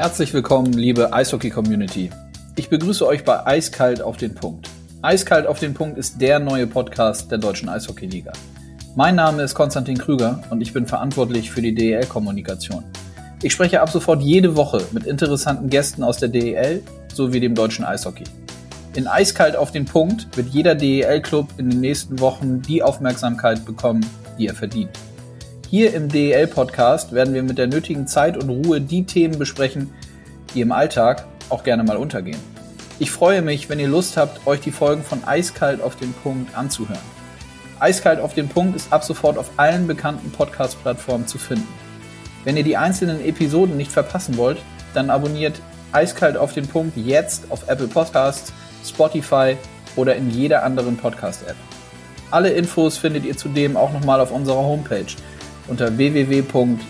Herzlich willkommen, liebe Eishockey-Community. Ich begrüße euch bei Eiskalt auf den Punkt. Eiskalt auf den Punkt ist der neue Podcast der Deutschen Eishockey-Liga. Mein Name ist Konstantin Krüger und ich bin verantwortlich für die DEL-Kommunikation. Ich spreche ab sofort jede Woche mit interessanten Gästen aus der DEL sowie dem deutschen Eishockey. In Eiskalt auf den Punkt wird jeder DEL-Club in den nächsten Wochen die Aufmerksamkeit bekommen, die er verdient. Hier im DEL-Podcast werden wir mit der nötigen Zeit und Ruhe die Themen besprechen, die im Alltag auch gerne mal untergehen. Ich freue mich, wenn ihr Lust habt, euch die Folgen von Eiskalt auf den Punkt anzuhören. Eiskalt auf den Punkt ist ab sofort auf allen bekannten Podcast-Plattformen zu finden. Wenn ihr die einzelnen Episoden nicht verpassen wollt, dann abonniert Eiskalt auf den Punkt jetzt auf Apple Podcasts, Spotify oder in jeder anderen Podcast-App. Alle Infos findet ihr zudem auch nochmal auf unserer Homepage unter www.del.org.